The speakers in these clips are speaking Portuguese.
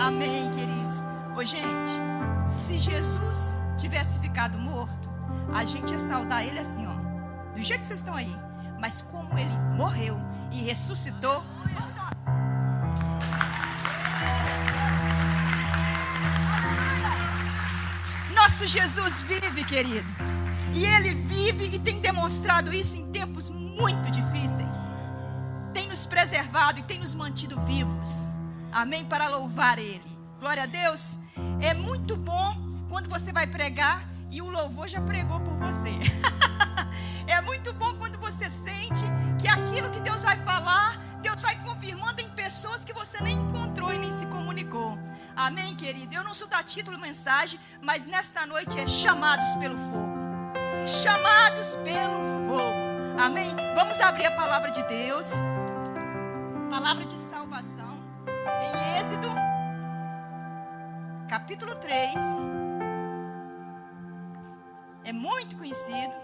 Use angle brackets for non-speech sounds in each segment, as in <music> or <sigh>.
Amém, queridos. Ô, gente, se Jesus tivesse ficado morto, a gente ia saudar ele assim, ó. Do jeito que vocês estão aí. Mas como ele morreu e ressuscitou. Nosso Jesus vive, querido. E ele vive e tem demonstrado isso em tempos muito difíceis. Tem nos preservado e tem nos mantido vivos. Amém? Para louvar ele. Glória a Deus. É muito bom quando você vai pregar e o louvor já pregou por você. <laughs> é muito bom quando você sente que aquilo que Deus vai falar, Deus vai confirmando em pessoas que você nem encontrou e nem se comunicou. Amém, querido? Eu não sou da título mensagem, mas nesta noite é chamados pelo fogo. Chamados pelo fogo. Amém? Vamos abrir a palavra de Deus. Palavra de salvação. Em Êxodo, capítulo 3 é muito conhecido,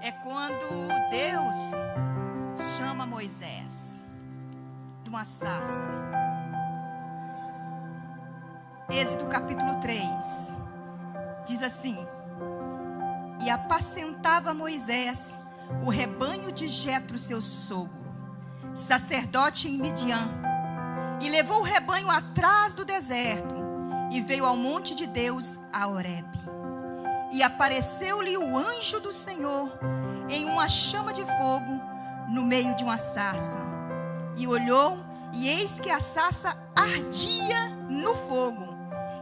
é quando Deus chama Moisés de uma sarça. Êxodo capítulo 3 diz assim: E apacentava Moisés o rebanho de Jetro, seu sogro, sacerdote em Midian, e levou o rebanho atrás do deserto, e veio ao monte de Deus, a Horebe. E apareceu-lhe o anjo do Senhor em uma chama de fogo no meio de uma sarça. E olhou, e eis que a sarça ardia no fogo,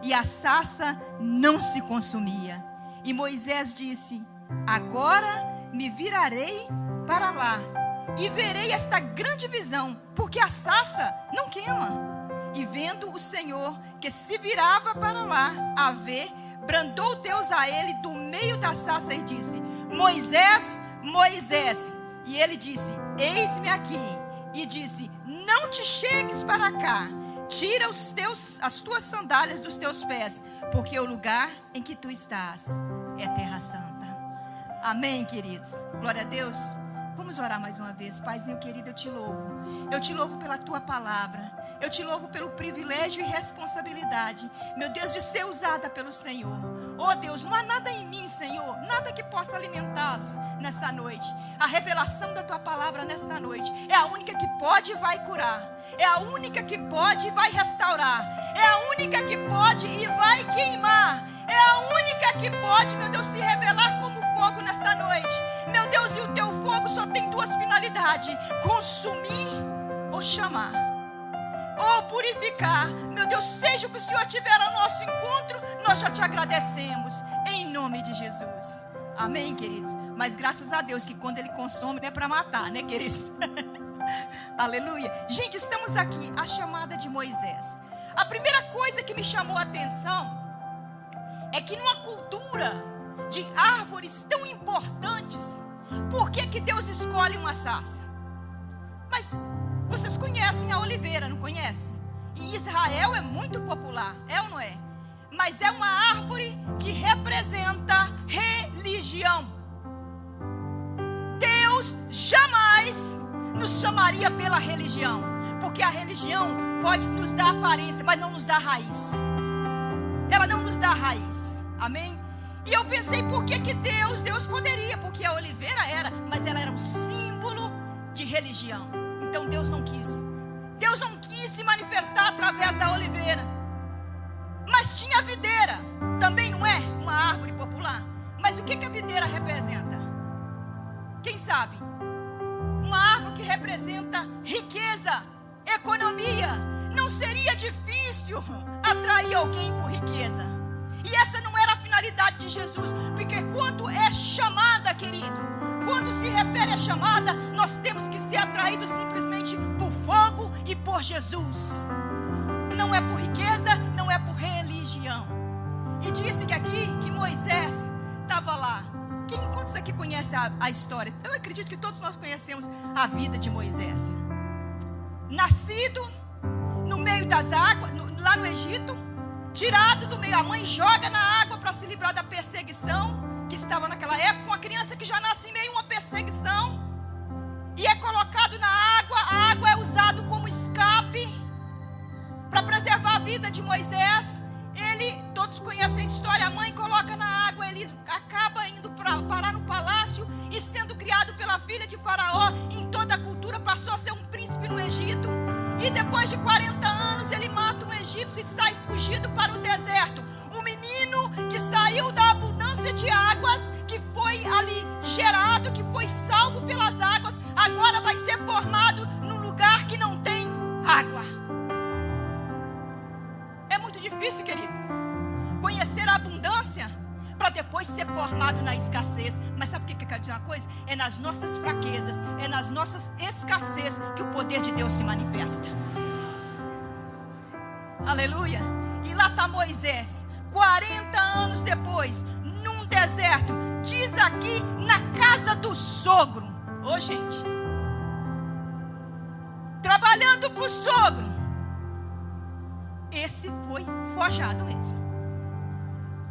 e a sarça não se consumia. E Moisés disse: Agora me virarei para lá e verei esta grande visão, porque a sarça não queima. E vendo o Senhor que se virava para lá a ver, brandou Deus a ele do meio da sarça e disse: Moisés, Moisés. E ele disse: Eis-me aqui. E disse: Não te chegues para cá. Tira os teus, as tuas sandálias dos teus pés, porque o lugar em que tu estás é terra santa. Amém, queridos. Glória a Deus. Vamos orar mais uma vez. Paizinho querido, eu te louvo. Eu te louvo pela tua palavra. Eu te louvo pelo privilégio e responsabilidade, meu Deus, de ser usada pelo Senhor. Oh Deus, não há nada em mim, Senhor, nada que possa alimentá-los nesta noite. A revelação da tua palavra nesta noite é a única que pode e vai curar. É a única que pode e vai restaurar. É a única que pode e vai queimar. É a única que pode, meu Deus, se revelar como fogo nesta noite. Meu Deus, e fogo só tem duas finalidades: consumir ou chamar ou purificar. Meu Deus, seja o que o Senhor tiver ao nosso encontro, nós já te agradecemos, em nome de Jesus. Amém, queridos? Mas graças a Deus que quando Ele consome não é para matar, né, queridos? <laughs> Aleluia. Gente, estamos aqui, a chamada de Moisés. A primeira coisa que me chamou a atenção é que numa cultura de árvores tão importantes, por que, que Deus escolhe uma sarça? Mas vocês conhecem a oliveira, não conhecem? Em Israel é muito popular, é ou não é? Mas é uma árvore que representa religião. Deus jamais nos chamaria pela religião, porque a religião pode nos dar aparência, mas não nos dá raiz. Ela não nos dá raiz. Amém? E eu pensei, por que, que Deus, Deus poderia, porque a oliveira era, mas ela era um símbolo de religião. Então Deus não quis. Deus não quis se manifestar através da oliveira. Mas tinha a videira. Também não é uma árvore popular. Mas o que, que a videira representa? Quem sabe? Uma árvore que representa riqueza, economia. Não seria difícil atrair alguém por riqueza. E essa não a finalidade de Jesus. Porque quando é chamada, querido, quando se refere à chamada, nós temos que ser atraídos simplesmente por fogo e por Jesus. Não é por riqueza, não é por religião. E disse que aqui que Moisés estava lá. Quem quantos aqui conhece a, a história? Eu acredito que todos nós conhecemos a vida de Moisés. Nascido no meio das águas, no, lá no Egito, tirado do meio, a mãe joga na água para se livrar da perseguição que estava naquela época, uma criança que já nasce em meio a uma perseguição. E é colocado na água, a água é usada como escape para preservar a vida de Moisés, ele, todos conhecem a história, a mãe coloca na água, ele acaba indo para parar no palácio e sendo criado pela filha de Faraó, em toda a cultura, passou a ser um príncipe no Egito. E depois de 40 anos, ele mata um egípcio e sai fugido para o deserto. Um menino que saiu da abundância de águas, que foi ali gerado, que foi salvo pelas águas, agora vai ser formado num lugar que não tem água. É muito difícil, querido, conhecer a abundância para depois ser formado na escassez. Mas sabe o que, que quer dizer uma coisa? É nas nossas fraquezas, é nas nossas escassez que o poder de Deus se manifesta. Aleluia. E lá está Moisés, 40 anos depois, num deserto, diz aqui, na casa do sogro. Ô, oh, gente. Trabalhando para o sogro. Esse foi forjado mesmo.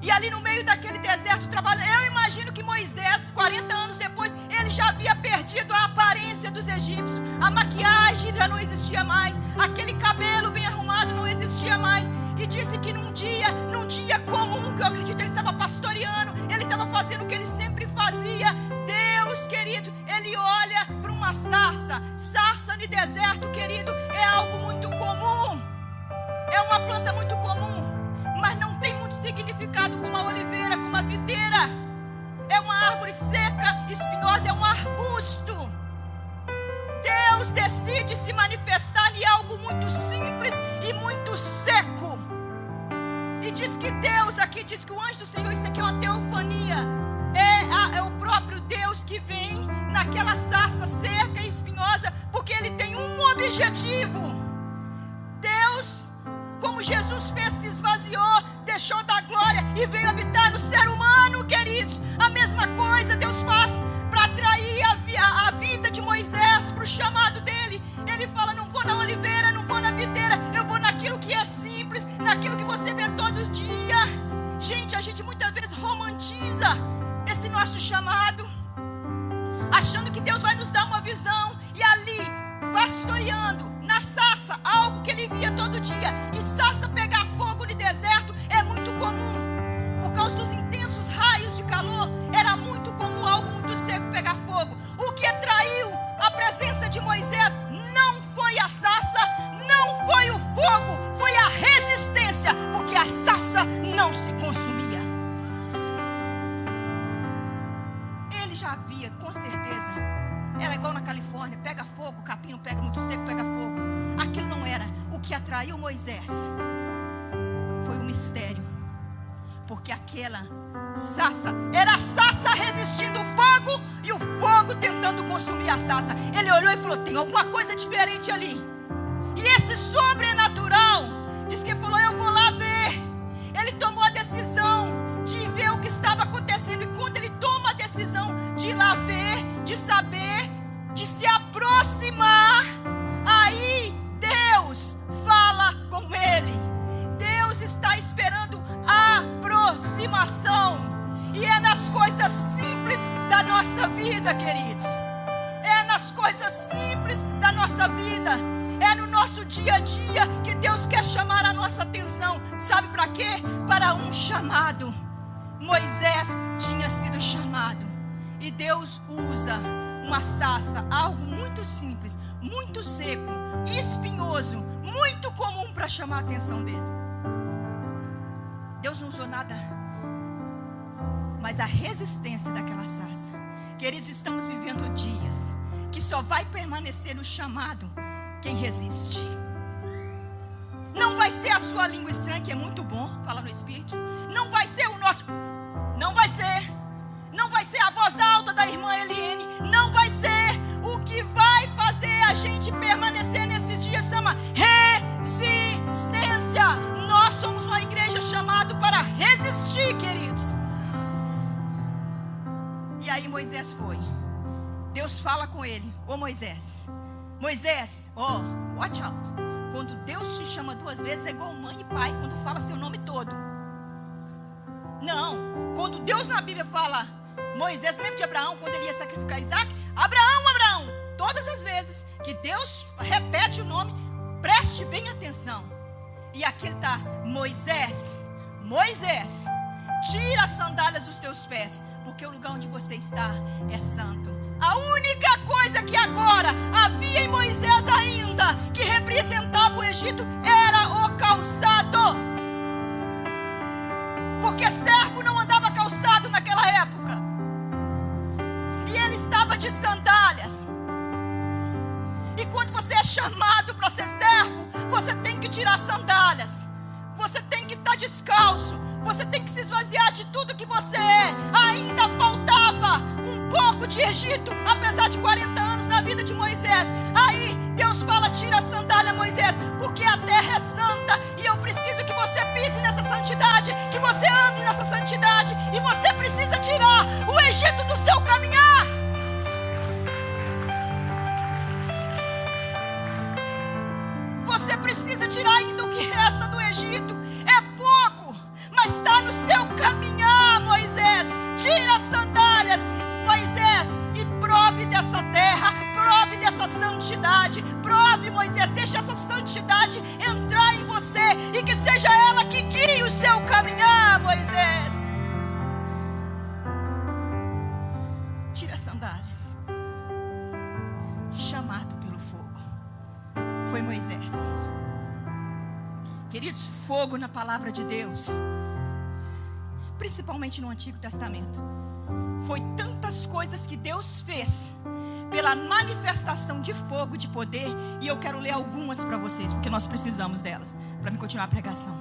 E ali no meio daquele deserto trabalhando, eu imagino que Moisés, 40 anos depois, ele já havia perdido a aparência dos egípcios. A maquiagem já não existia mais, aquele cabelo bem arrumado não existia mais. E disse que num dia, num dia comum, que eu acredito ele estava pastoreando, ele estava fazendo o que ele sempre fazia. Deus, querido, ele olha para uma sarça. Sarça no deserto, querido, é algo muito comum. É uma planta muito comum, mas não tem significado como a oliveira, como a videira. É uma árvore seca, espinhosa, é um arbusto. Deus decide se manifestar em algo muito simples e muito seco. E diz que Deus, aqui diz que o anjo do Senhor, isso aqui é uma teofania. É, a, é o próprio Deus que vem naquela sarça seca e espinhosa, porque ele tem um objetivo. Deus, como Jesus fez, se esvaziou, deixou da glória e veio habitar no ser humano, queridos. A mesma coisa Deus faz para atrair a, a, vida de Moisés para o chamado dele. Ele fala: Não vou na oliveira, não vou na videira, eu vou naquilo que é simples, naquilo que você vê todos os dias. Gente, a gente muitas vezes romantiza esse nosso chamado, achando que Deus vai nos um chamado. Moisés tinha sido chamado. E Deus usa uma sassa, algo muito simples, muito seco, espinhoso, muito comum para chamar a atenção dele. Deus não usou nada, mas a resistência daquela sassa. Queridos, estamos vivendo dias que só vai permanecer no chamado quem resiste. Não vai ser a sua língua estranha, que é muito bom, fala no Espírito. Não vai ser o nosso. Não vai ser. Não vai ser a voz alta da irmã Eliane. Não vai ser. O que vai fazer a gente permanecer nesses dias chama resistência. Nós somos uma igreja chamada para resistir, queridos. E aí Moisés foi. Deus fala com ele: Ô Moisés, Moisés, ó, oh, watch out. Quando Deus te chama duas vezes, é igual mãe e pai, quando fala seu nome todo. Não, quando Deus na Bíblia fala, Moisés, lembra de Abraão, quando ele ia sacrificar Isaac? Abraão, Abraão, todas as vezes que Deus repete o nome, preste bem atenção. E aqui está: Moisés, Moisés, tira as sandálias dos teus pés, porque o lugar onde você está é santo. A única coisa que agora havia em Moisés ainda, que representava o Egito, era o calçado. No Antigo Testamento, foi tantas coisas que Deus fez pela manifestação de fogo, de poder, e eu quero ler algumas para vocês, porque nós precisamos delas para me continuar a pregação.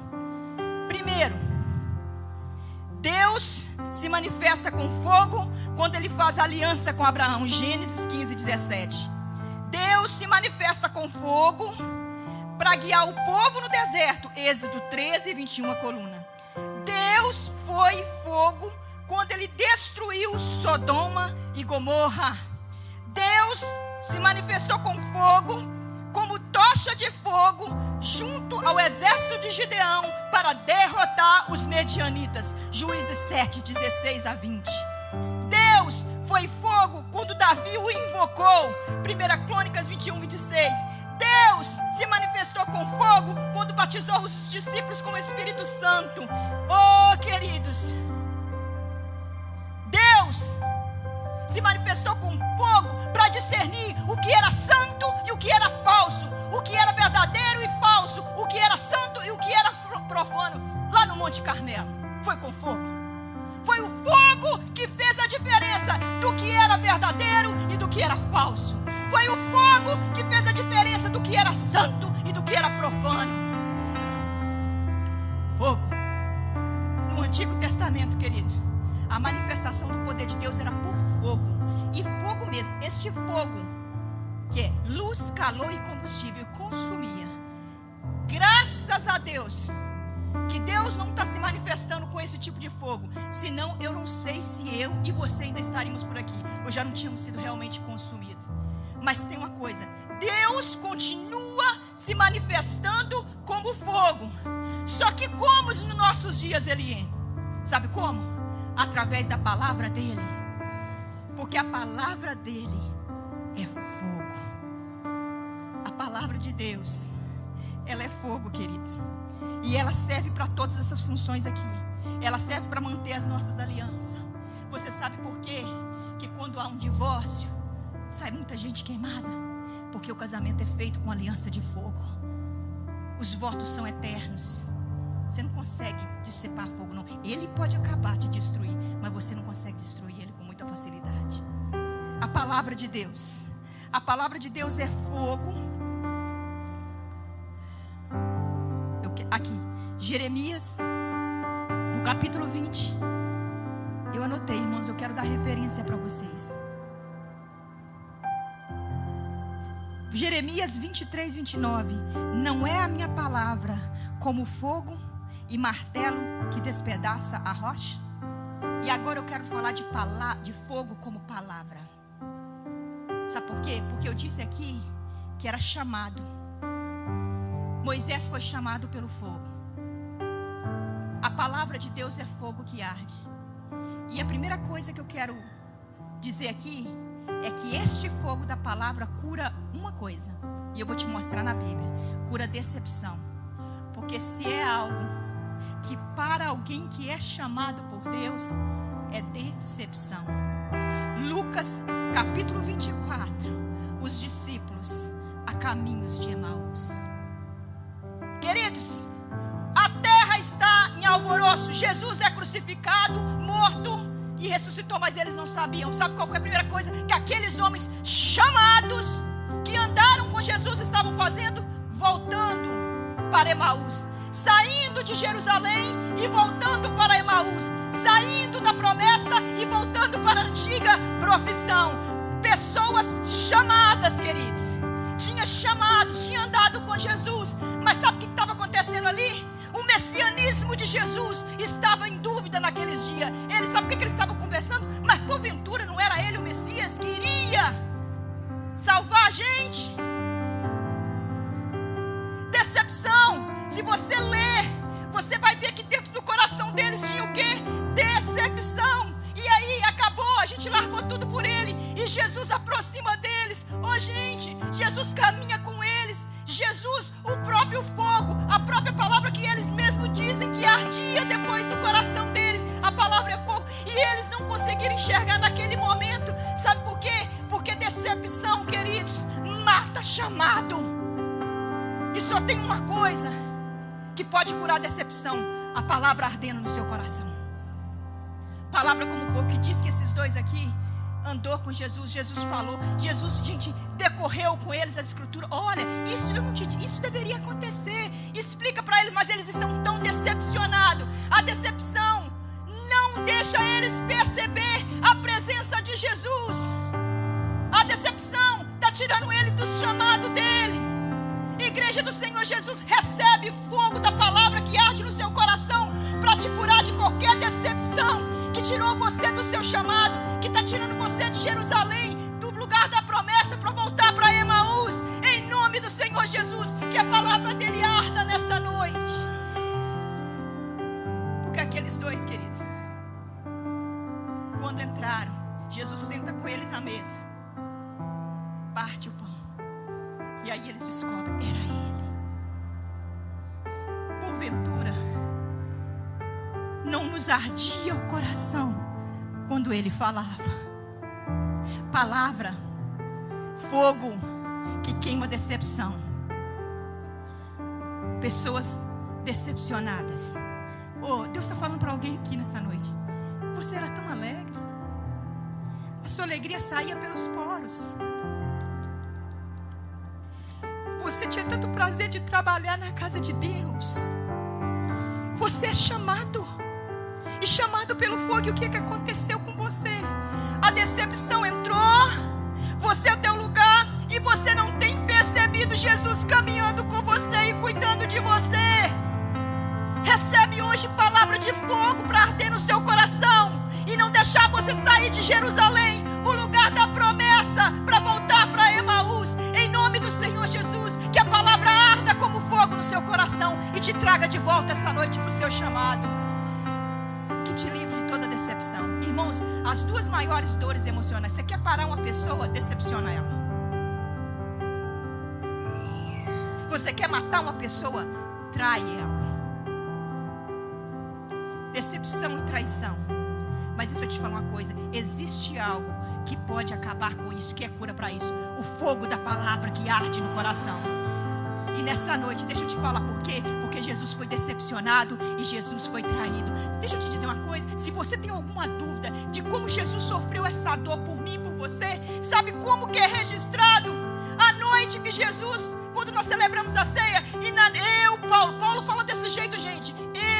Primeiro, Deus se manifesta com fogo quando ele faz aliança com Abraão, Gênesis 15, 17. Deus se manifesta com fogo para guiar o povo no deserto. Êxodo 13, 21, a coluna. Deus foi fogo quando ele destruiu Sodoma e Gomorra. Deus se manifestou com fogo, como tocha de fogo, junto ao exército de Gideão, para derrotar os medianitas. Juízes 7, 16 a 20. Deus foi fogo quando Davi o invocou. 1 Crônicas 21, 26. Deus se manifestou com fogo quando batizou os discípulos com o Espírito Santo. Oh, queridos, se manifestou com fogo para discernir o que era santo e o que era falso, o que era verdadeiro e falso, o que era santo e o que era profano, lá no Monte Carmelo. Foi com fogo. Foi o fogo que fez a diferença do que era verdadeiro e do que era falso. Foi o fogo que fez a diferença do que era santo e do que era profano. Fogo. No Antigo Testamento, querido, a manifestação do poder de Deus era por fogo. E fogo mesmo. Este fogo, que é luz, calor e combustível, consumia. Graças a Deus que Deus não está se manifestando com esse tipo de fogo. Senão, eu não sei se eu e você ainda estaríamos por aqui. Ou já não tínhamos sido realmente consumidos. Mas tem uma coisa: Deus continua se manifestando como fogo. Só que como nos nossos dias ele é? Sabe como? Através da palavra dele. Porque a palavra dele é fogo. A palavra de Deus, ela é fogo, querido. E ela serve para todas essas funções aqui. Ela serve para manter as nossas alianças. Você sabe por quê? Que quando há um divórcio, sai muita gente queimada. Porque o casamento é feito com aliança de fogo. Os votos são eternos. Você não consegue dissipar fogo, não. Ele pode acabar de destruir, mas você não consegue destruir ele facilidade. A palavra de Deus. A palavra de Deus é fogo aqui, Jeremias, no capítulo 20. Eu anotei, irmãos, eu quero dar referência para vocês. Jeremias 23, 29. Não é a minha palavra como fogo e martelo que despedaça a rocha? E agora eu quero falar de, de fogo como palavra. Sabe por quê? Porque eu disse aqui que era chamado. Moisés foi chamado pelo fogo. A palavra de Deus é fogo que arde. E a primeira coisa que eu quero dizer aqui é que este fogo da palavra cura uma coisa. E eu vou te mostrar na Bíblia: cura decepção. Porque Porque se é algo que para alguém que é chamado por Deus é decepção. Lucas capítulo 24. Os discípulos a caminhos de Emaús. Queridos, a terra está em alvoroço. Jesus é crucificado, morto e ressuscitou, mas eles não sabiam. Sabe qual foi a primeira coisa que aqueles homens chamados que andaram com Jesus estavam fazendo? Voltando para Emaús, saindo de Jerusalém e voltando para Emaús, saindo da promessa e voltando para a antiga profissão. Pessoas chamadas, queridos. Tinha chamados, tinha E Jesus aproxima deles. Oh, gente, Jesus caminha com eles. Jesus, o próprio fogo, a própria palavra que eles mesmos dizem que ardia depois no coração deles. A palavra é fogo. E eles não conseguiram enxergar naquele momento. Sabe por quê? Porque decepção, queridos, mata chamado. E só tem uma coisa que pode curar a decepção: a palavra ardendo no seu coração. Palavra como fogo que diz que esses dois aqui andou com Jesus, Jesus falou, Jesus, gente, decorreu com eles a escritura. Olha, isso te, isso deveria acontecer. Explica para eles, mas eles estão tão decepcionados. A decepção não deixa eles perceber a presença de Jesus. A decepção está tirando ele do chamado dele. Igreja do Senhor Jesus, recebe fogo da palavra que arde no seu coração para te curar de qualquer decepção que tirou você do seu chamado, que está tirando você de Jerusalém, do lugar da promessa para voltar para Emaús, em nome do Senhor Jesus, que a palavra dele arda nessa noite. Porque aqueles dois, queridos, quando entraram, Jesus senta com eles à mesa, parte o pão, e aí eles descobrem, era ele. Porventura, não nos ardia o coração quando ele falava. Palavra, fogo que queima decepção. Pessoas decepcionadas. Oh, Deus está falando para alguém aqui nessa noite. Você era tão alegre. A sua alegria saía pelos poros. Você tinha tanto prazer de trabalhar na casa de Deus. Você é chamado e chamado pelo fogo. E o que, que aconteceu com você? A decepção entrou, você é o lugar e você não tem percebido Jesus caminhando com você e cuidando de você. Recebe hoje palavra de fogo para arder no seu coração e não deixar você sair de Jerusalém, o lugar da promessa, para voltar para Emaús. Em nome do Senhor Jesus, que a palavra arda como fogo no seu coração e te traga de volta essa noite para o seu chamado Irmãos, as duas maiores dores emocionais. Você quer parar uma pessoa, decepciona ela. Você quer matar uma pessoa, trai ela. Decepção e traição. Mas deixa eu te falar uma coisa: existe algo que pode acabar com isso, que é cura para isso. O fogo da palavra que arde no coração. E nessa noite, deixa eu te falar por quê? Porque Jesus foi decepcionado e Jesus foi traído. Deixa eu te dizer você tem alguma dúvida de como Jesus sofreu essa dor por mim e por você, sabe como que é registrado? A noite que Jesus, quando nós celebramos a ceia, e na, eu, Paulo, Paulo fala desse jeito, gente.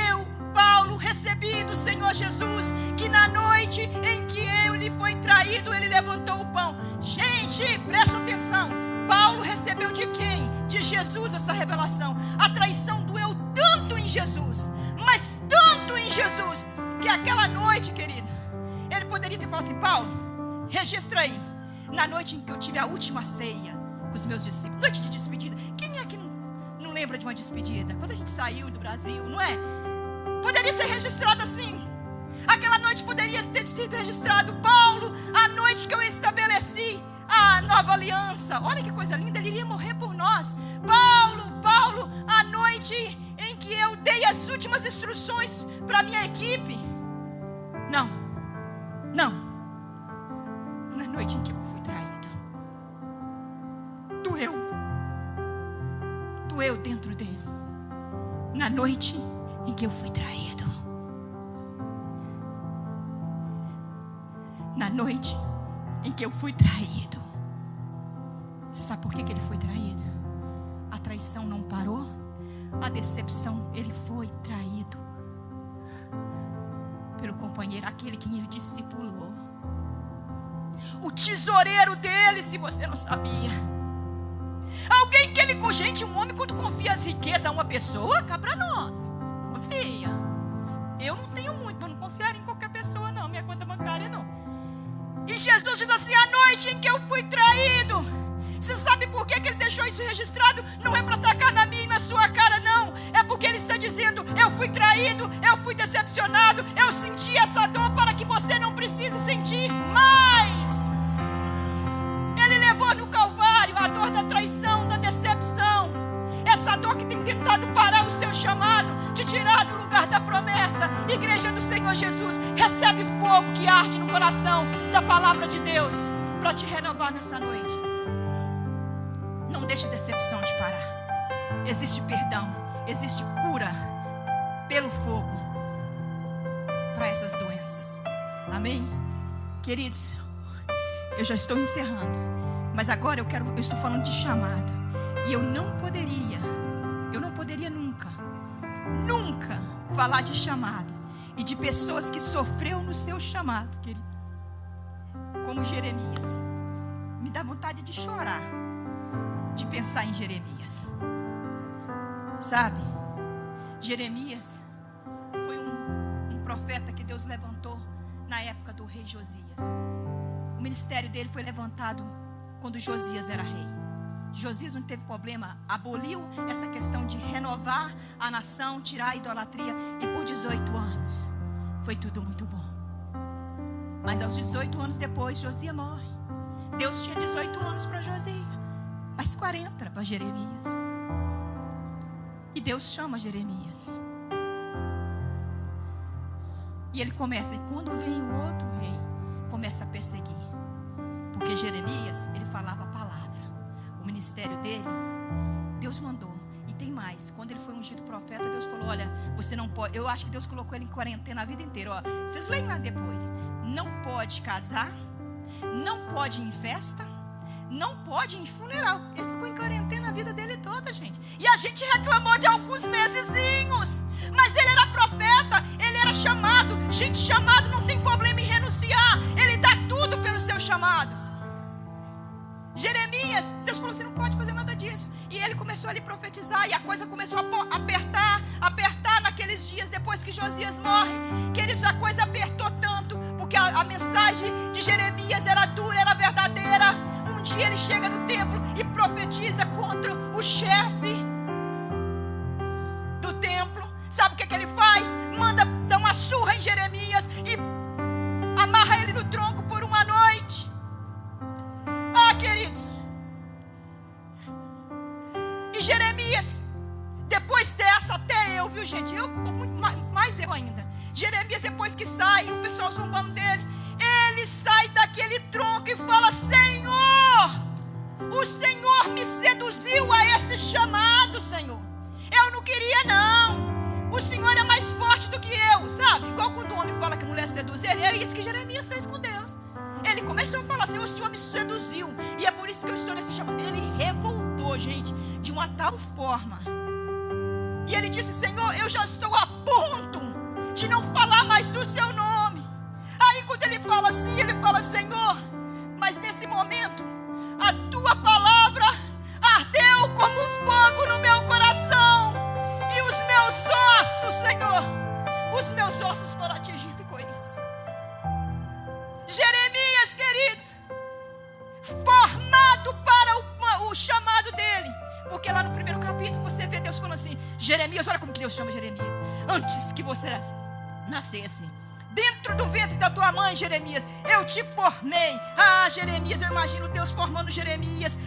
Eu, Paulo, recebi do Senhor Jesus que na noite em que ele foi traído, ele levantou o pão. Gente, presta atenção. Paulo recebeu de quem? de Jesus essa revelação. A traição doeu tanto em Jesus, mas tanto em Jesus, aquela noite, querido, ele poderia ter falado assim: Paulo, registra aí, na noite em que eu tive a última ceia com os meus discípulos, noite de despedida. Quem é que não, não lembra de uma despedida? Quando a gente saiu do Brasil, não é? Poderia ser registrado assim. Aquela noite poderia ter sido registrado, Paulo, a noite que eu estabeleci a nova aliança. Olha que coisa linda, ele iria morrer por nós. Paulo, Paulo, a noite em que eu dei as últimas instruções para minha equipe. Não, não. Na noite em que eu fui traído, doeu, doeu dentro dele. Na noite em que eu fui traído, na noite em que eu fui traído. Você sabe por que, que ele foi traído? A traição não parou, a decepção, ele foi traído pelo companheiro, aquele que ele discipulou. O tesoureiro dele, se você não sabia. Alguém que ele. Gente, um homem, quando confia as riquezas a uma pessoa, cá para nós. Confia. Eu não tenho muito, para não confiar em qualquer pessoa, não. Minha conta bancária, não. E Jesus diz assim: a noite em que eu fui traído. Você sabe por que, que ele deixou isso registrado? Não é para atacar na minha e na sua cara, fui traído, eu fui decepcionado, eu senti essa dor para que você não precise sentir mais. Ele levou no Calvário a dor da traição, da decepção. Essa dor que tem tentado parar o seu chamado, te tirar do lugar da promessa. Igreja do Senhor Jesus, recebe fogo que arde no coração da palavra de Deus para te renovar nessa noite. Não deixe decepção te parar. Existe perdão, existe cura pelo fogo para essas doenças. Amém? Queridos, eu já estou encerrando, mas agora eu quero, eu estou falando de chamado. E eu não poderia, eu não poderia nunca, nunca falar de chamado e de pessoas que sofreu no seu chamado, querido. Como Jeremias. Me dá vontade de chorar de pensar em Jeremias. Sabe? Jeremias foi um, um profeta que Deus levantou na época do rei Josias. O ministério dele foi levantado quando Josias era rei. Josias não teve problema, aboliu essa questão de renovar a nação, tirar a idolatria, e por 18 anos foi tudo muito bom. Mas aos 18 anos depois, Josias morre. Deus tinha 18 anos para Josias mais 40 para Jeremias. E Deus chama Jeremias. E ele começa, e quando vem o outro rei, começa a perseguir. Porque Jeremias, ele falava a palavra. O ministério dele, Deus mandou. E tem mais. Quando ele foi ungido profeta, Deus falou: Olha, você não pode. Eu acho que Deus colocou ele em quarentena a vida inteira. Ó, vocês leem lá depois. Não pode casar, não pode ir em festa não pode em funeral. Ele ficou em quarentena a vida dele toda, gente. E a gente reclamou de alguns mesezinhos. Mas ele era profeta, ele era chamado. Gente, chamado não tem problema em renunciar. Ele dá tudo pelo seu chamado. Jeremias, Deus falou: você não pode fazer nada disso. E ele começou a lhe profetizar. E a coisa começou a apertar, apertar naqueles dias depois que Josias morre. Queridos, a coisa apertou tanto. Porque a, a mensagem de Jeremias era dura, era verdadeira dia ele chega no templo e profetiza contra o chefe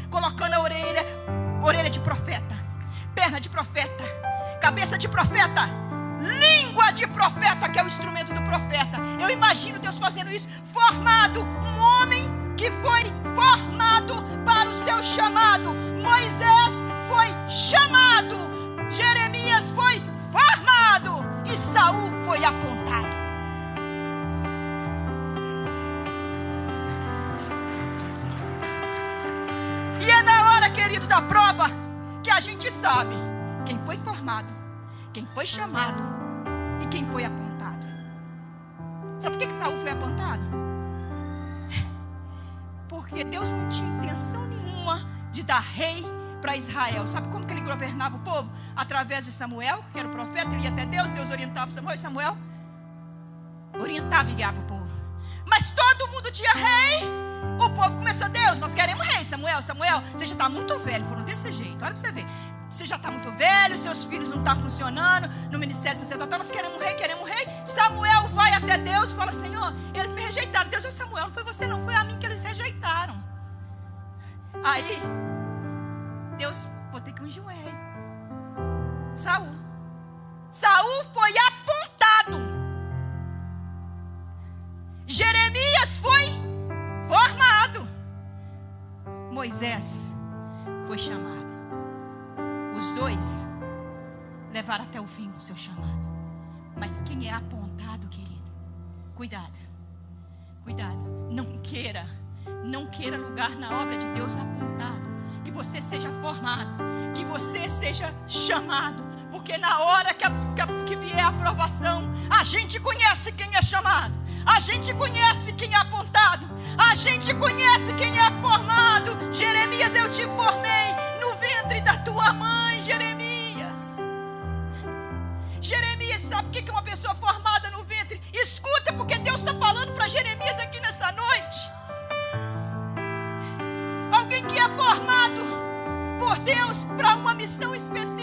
colocando a orelha, orelha de profeta, perna de profeta, cabeça de profeta, língua de profeta, que é o instrumento do profeta. Eu imagino Deus fazendo isso, formado, um homem que foi formado para o seu chamado. Moisés foi chamado, Jeremias foi formado e Saul foi apontado. Da prova que a gente sabe quem foi formado, quem foi chamado e quem foi apontado. Sabe por que, que Saul foi apontado? Porque Deus não tinha intenção nenhuma de dar rei para Israel. Sabe como que ele governava o povo? Através de Samuel, que era o profeta, ele ia até Deus, Deus orientava Samuel, e Samuel orientava e guiava o povo. Mas todo mundo tinha rei. O povo começou, Deus, nós queremos rei. Samuel, Samuel, você já está muito velho. Foram desse jeito, olha para você ver. Você já está muito velho, seus filhos não estão tá funcionando no ministério sacerdotal. Nós queremos rei, queremos rei. Samuel vai até Deus e fala: Senhor, eles me rejeitaram. Deus é Samuel, não foi você, não, foi a mim que eles rejeitaram. Aí, Deus, vou ter que ungir um rei. Saul. Saul foi apontado. Jeremias foi. Moisés foi chamado. Os dois levaram até o fim o seu chamado. Mas quem é apontado, querido, cuidado. Cuidado. Não queira, não queira lugar na obra de Deus apontado que você seja formado, que você seja chamado, porque na hora que, a, que, vier a aprovação, a gente conhece quem é chamado, a gente conhece quem é apontado, a gente conhece quem é formado. Jeremias, eu te formei no ventre da tua mãe, Jeremias. Jeremias, sabe o que é uma pessoa formada no ventre? Escuta, porque Deus está falando para Jeremias aqui nessa noite alguém que é formado por Deus para uma missão específica.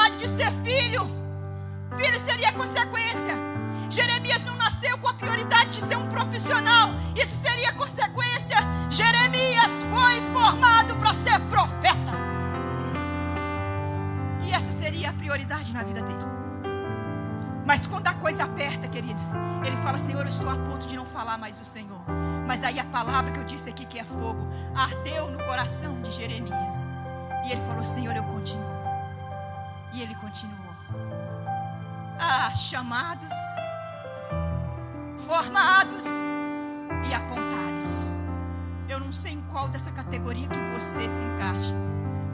Prioridade de ser filho. Filho seria consequência. Jeremias não nasceu com a prioridade de ser um profissional. Isso seria consequência. Jeremias foi formado para ser profeta. E essa seria a prioridade na vida dele. Mas quando a coisa aperta, querido, ele fala: Senhor, eu estou a ponto de não falar mais o Senhor. Mas aí a palavra que eu disse aqui, que é fogo, ardeu no coração de Jeremias. E ele falou: Senhor, eu continuo. E ele continuou. Ah, chamados, formados e apontados. Eu não sei em qual dessa categoria que você se encaixa.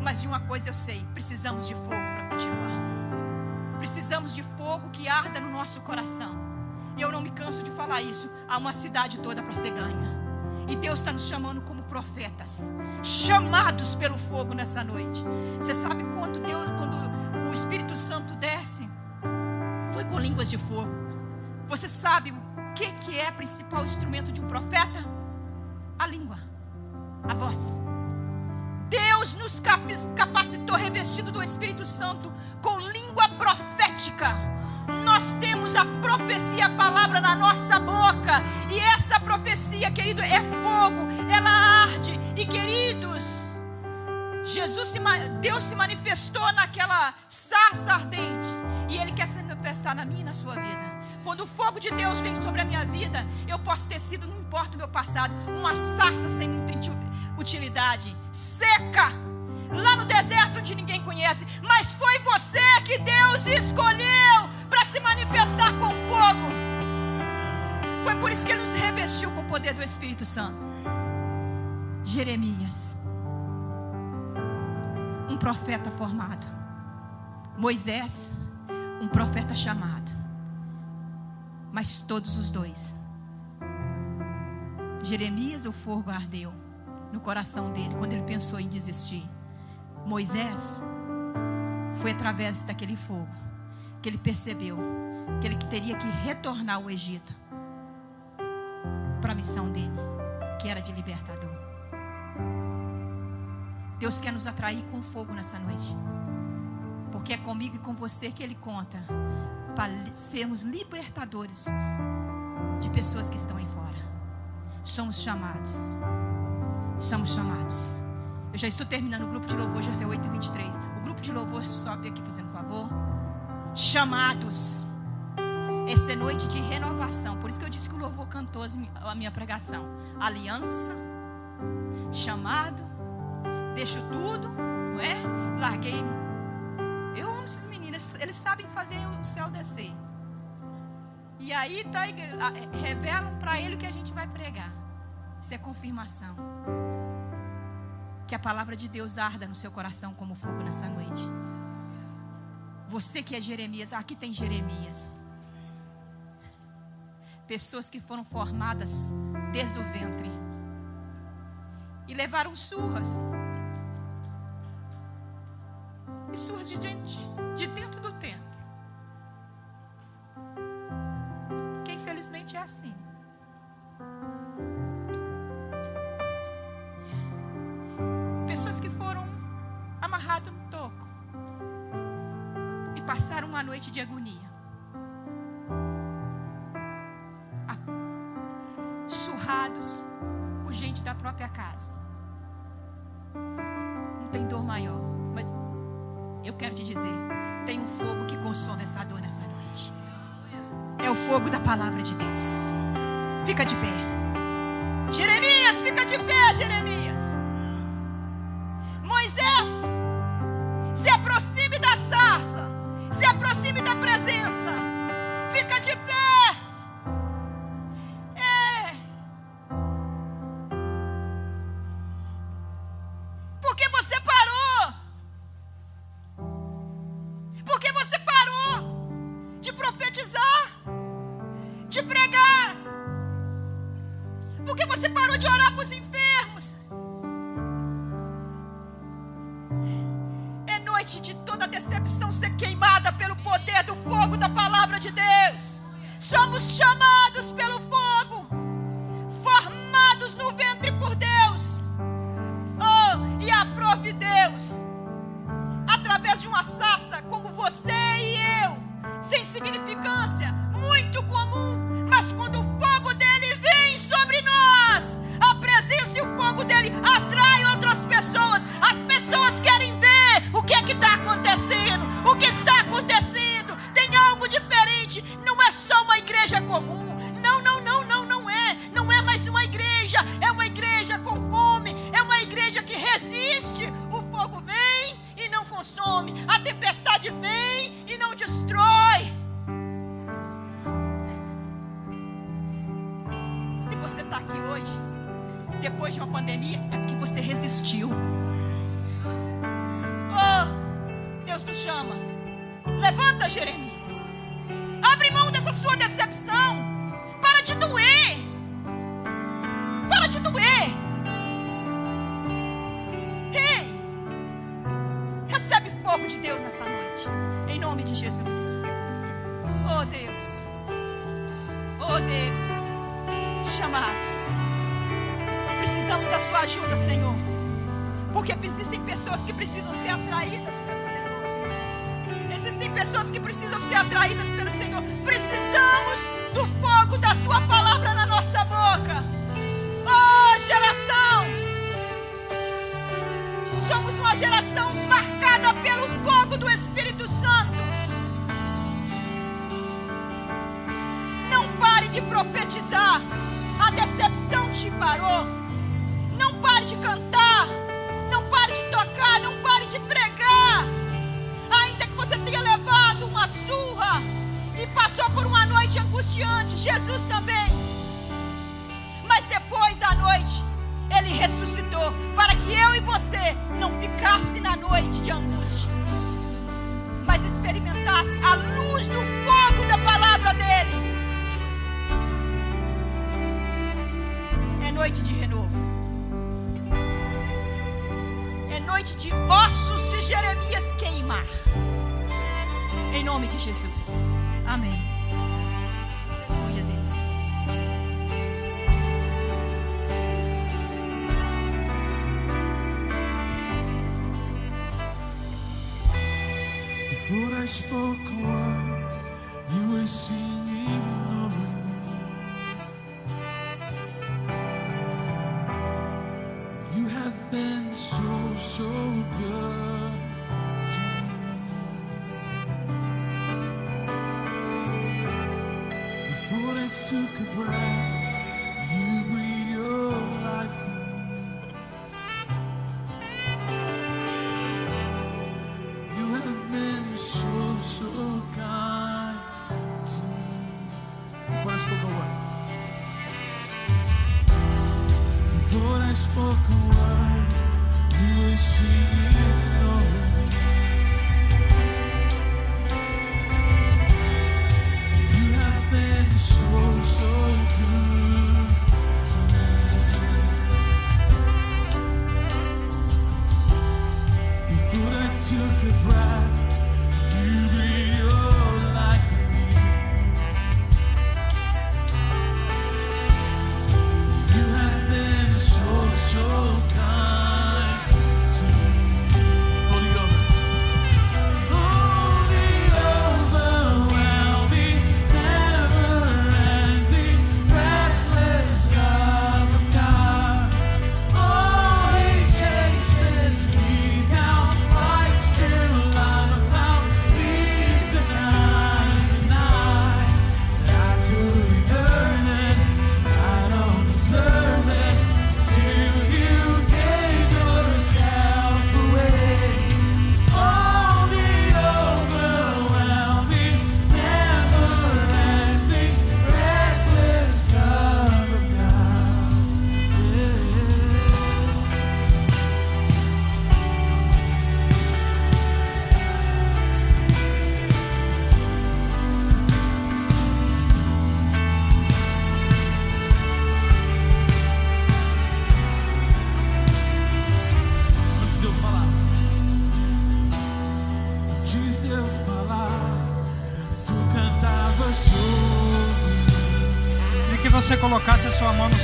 Mas de uma coisa eu sei: precisamos de fogo para continuar. Precisamos de fogo que arda no nosso coração. E eu não me canso de falar isso. Há uma cidade toda para ser ganha. E Deus está nos chamando como profetas, chamados pelo fogo nessa noite. Você sabe quando Deus, quando o Espírito Santo desce, foi com línguas de fogo. Você sabe o que, que é principal instrumento de um profeta? A língua, a voz. Deus nos capacitou, revestido do Espírito Santo, com língua profética. Nós temos a profecia, a palavra na nossa boca. E essa profecia, querido, é fogo, ela arde. E queridos, Jesus se, Deus se manifestou naquela sarça ardente. E Ele quer se manifestar na minha e na sua vida. Quando o fogo de Deus vem sobre a minha vida, eu posso ter sido, não importa o meu passado, uma sarça sem utilidade, seca, lá no deserto onde ninguém conhece. Mas foi você que Deus escolheu para se manifestar com fogo. Foi por isso que Ele nos revestiu com o poder do Espírito Santo. Jeremias, um profeta formado. Moisés, um profeta chamado mas todos os dois. Jeremias, o fogo ardeu no coração dele quando ele pensou em desistir. Moisés, foi através daquele fogo que ele percebeu que ele teria que retornar ao Egito para a missão dele, que era de libertador. Deus quer nos atrair com fogo nessa noite, porque é comigo e com você que Ele conta para sermos libertadores de pessoas que estão aí fora. Somos chamados. Somos chamados. Eu já estou terminando o grupo de louvor, já é 8h23. O grupo de louvor sobe aqui fazendo favor. Chamados. Essa é noite de renovação. Por isso que eu disse que o louvor cantou a minha pregação. Aliança, chamado, deixo tudo, não é? Larguei. Eu amo essas meninas, eles sabem fazer o céu descer. E aí tá, revelam para ele o que a gente vai pregar. Isso é confirmação. Que a palavra de Deus arda no seu coração como fogo nessa noite. Você que é Jeremias, aqui tem Jeremias. Pessoas que foram formadas desde o ventre e levaram surras. E surras de, gente, de dentro do templo. Porque infelizmente é assim. De agonia. Surrados por gente da própria casa. Não tem dor maior, mas eu quero te dizer, tem um fogo que consome essa dor nessa noite. É o fogo da palavra de Deus. Fica de pé. Jeremias, fica de pé, Jeremias. somos uma geração marcada pelo fogo do Espírito Santo. Não pare de profetizar. A decepção te parou. Não pare de cantar. Não pare de tocar. Não pare de pregar. Ainda que você tenha levado uma surra e passou por uma noite angustiante, Jesus também. Mas depois da noite, ele ressuscitou para que eu e você não ficasse na noite de angústia, mas experimentasse a luz do fogo da palavra dele. É noite de renovo. É noite de ossos de Jeremias queimar. Em nome de Jesus. Amém. spoke a word.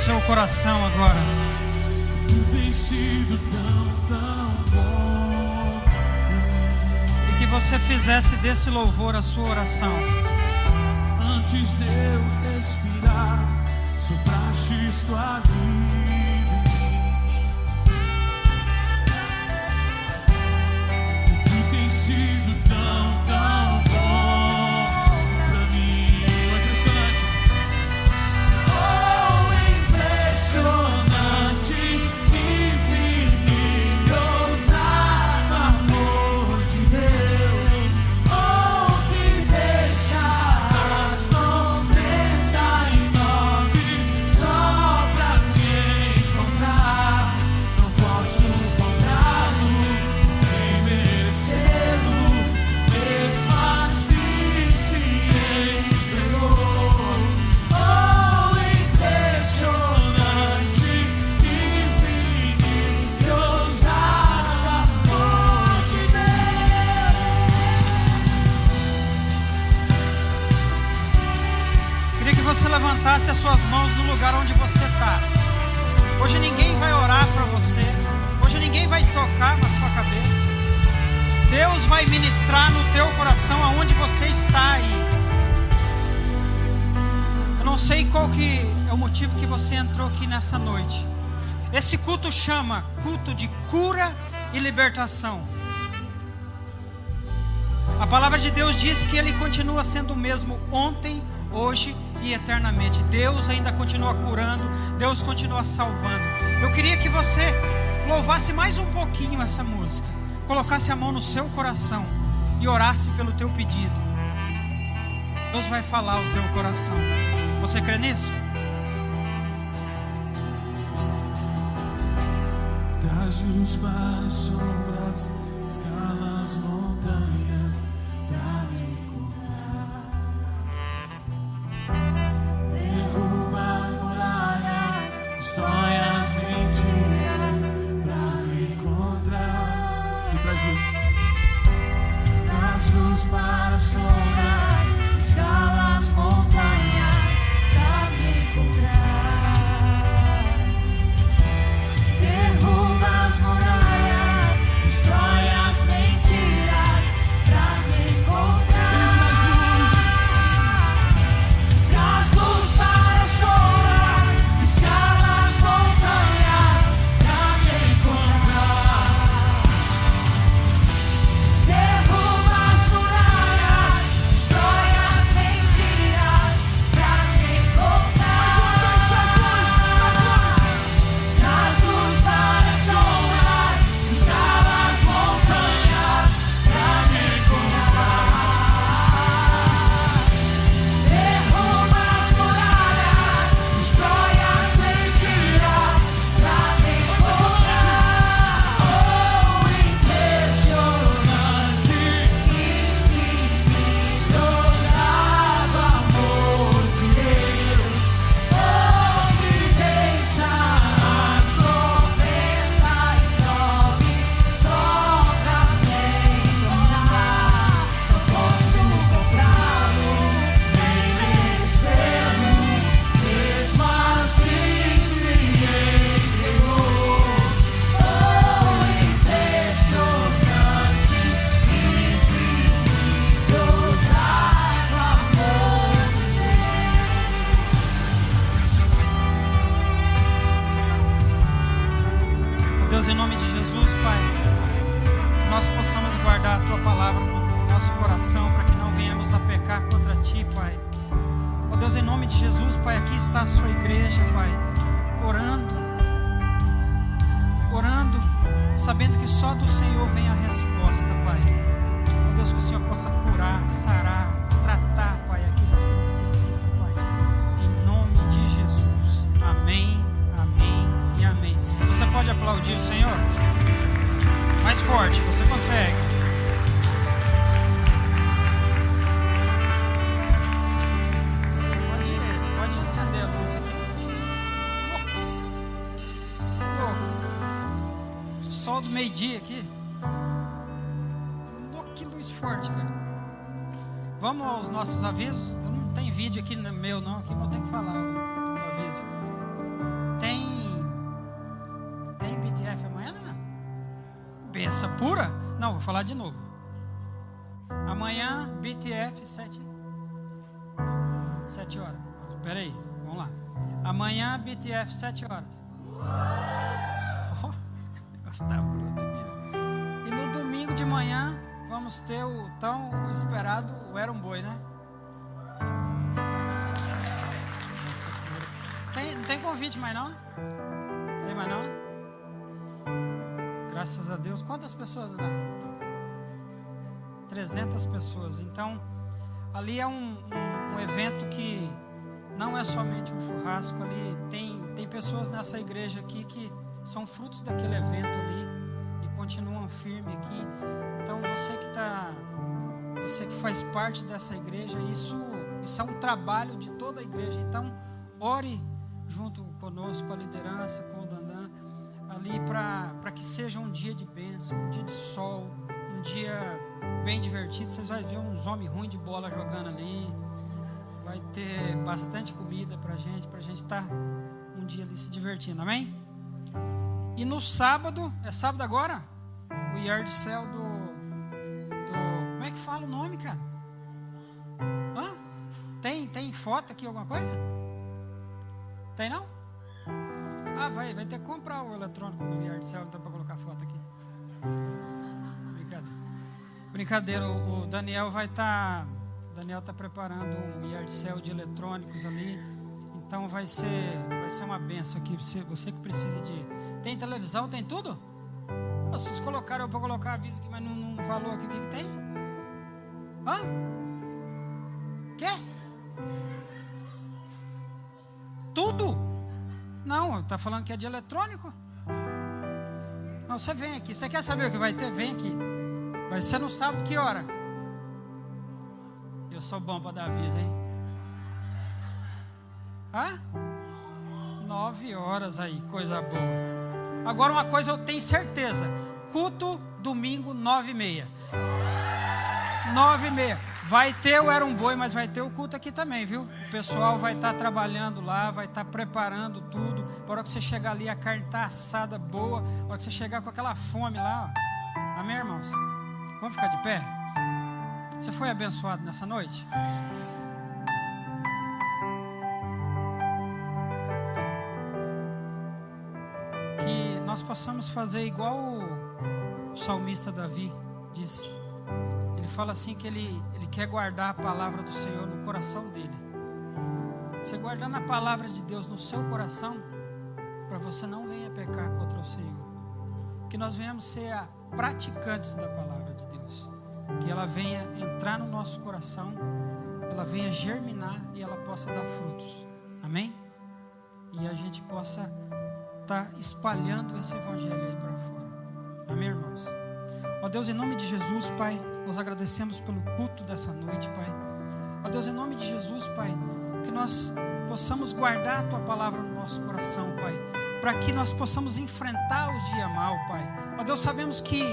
seu coração agora. Tem sido tão, tão bom. E que você fizesse desse louvor a sua oração. Antes de eu respirar, sopraste tua vida. chama culto de cura e libertação. A palavra de Deus diz que Ele continua sendo o mesmo ontem, hoje e eternamente. Deus ainda continua curando, Deus continua salvando. Eu queria que você louvasse mais um pouquinho essa música, colocasse a mão no seu coração e orasse pelo teu pedido. Deus vai falar o teu coração. Você crê nisso? Faz-nos para sombra. Falar de novo. Amanhã, BTF, 7. 7 horas. Espera aí, vamos lá. Amanhã, BTF, 7 horas. <laughs> Tá aqui. E no domingo de manhã, vamos ter o tão esperado o Era um Boi, né? Tem, não tem convite mais não? né? Tem mais não? né? Graças a Deus. Quantas pessoas? 300 pessoas. Então, ali é um, um, um evento que não é somente um churrasco ali. Tem, tem pessoas nessa igreja aqui que são frutos daquele evento ali e continuam firme aqui. Então, você que está, você que faz parte dessa igreja, isso, isso é um trabalho de toda a igreja. Então, ore junto conosco, com a liderança, com o Dandan, ali para que seja um dia de bênção, um dia de sol, um dia bem divertido. Vocês vão ver uns homens ruins de bola jogando ali. Vai ter bastante comida pra gente, pra gente estar um dia ali se divertindo, amém? E no sábado, é sábado agora? O yard sale do, do. Como é que fala o nome, cara? Hã? Tem, tem foto aqui, alguma coisa? Tem não? Ah, vai, vai ter que comprar o eletrônico no yard sale, então para colocar foto aqui. Brincadeira. O Daniel vai estar. Daniel está preparando um yard sale de eletrônicos ali. Então vai ser, vai ser uma benção aqui. Você, você que precisa de. Tem televisão, tem tudo? Vocês colocaram para colocar aviso aqui, mas não, não falou aqui o que, que tem? Hã? Quer? Tudo? Não, está falando que é de eletrônico. Não, você vem aqui. Você quer saber o que vai ter? Vem aqui. Vai ser no sábado, que hora? Eu sou bom para dar aviso, hein? Hã? Nove horas aí, coisa boa. Agora uma coisa eu tenho certeza. Culto domingo, nove e meia. Nove e meia. Vai ter o Era um Boi, mas vai ter o culto aqui também, viu? O pessoal vai estar trabalhando lá, vai estar preparando tudo. Para hora que você chegar ali, a carne está assada, boa. Para hora que você chegar com aquela fome lá, ó. Amém, irmãos? Vamos ficar de pé? Você foi abençoado nessa noite? Que nós possamos fazer igual o, salmista Davi disse. Ele fala assim que ele, ele quer guardar a palavra do Senhor no coração dele. Você guardando a palavra de Deus no seu coração, para você não venha pecar contra o Senhor. Que nós venhamos ser praticantes da palavra de Deus. Que ela venha entrar no nosso coração, ela venha germinar e ela possa dar frutos. Amém? E a gente possa estar espalhando esse evangelho aí para fora. Amém, irmãos? Ó Deus, em nome de Jesus, Pai, nós agradecemos pelo culto dessa noite, Pai. Ó Deus, em nome de Jesus, Pai, que nós possamos guardar a Tua palavra no nosso coração, Pai, para que nós possamos enfrentar o dia mal, Pai. Ó Deus, sabemos que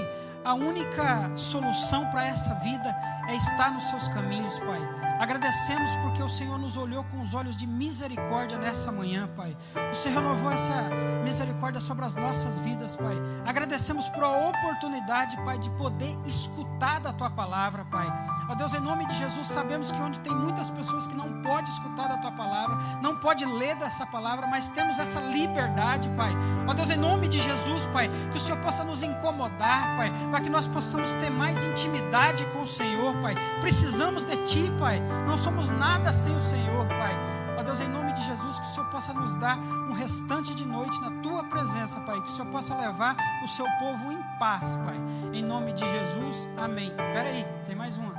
a única solução para essa vida é estar nos Seus caminhos, Pai. Agradecemos porque o Senhor nos olhou com os olhos de misericórdia nessa manhã, Pai. O Senhor renovou essa misericórdia sobre as nossas vidas, Pai. Agradecemos por a oportunidade, Pai, de poder escutar da Tua palavra, Pai. Ó Deus, em nome de Jesus, sabemos que onde tem muitas pessoas que não pode escutar da Tua palavra, não pode ler dessa palavra, mas temos essa liberdade, Pai. Ó Deus, em nome de Jesus, Pai, que o Senhor possa nos incomodar, Pai, para que nós possamos ter mais intimidade com o Senhor, Pai. Precisamos de Ti, Pai. Não somos nada sem o Senhor, Pai. Ó Deus, em nome de Jesus, que o Senhor possa nos dar um restante de noite na Tua presença, Pai. Que o Senhor possa levar o Seu povo em paz, Pai. Em nome de Jesus, amém. Espera aí, tem mais uma.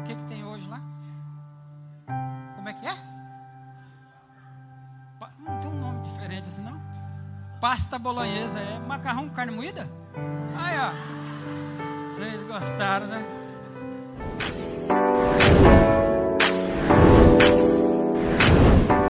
O que, que tem hoje lá? Como é que é? Não tem um nome diferente assim, não? Pasta bolonhesa, é macarrão com carne moída? Aí, ó. Vocês gostaram, né?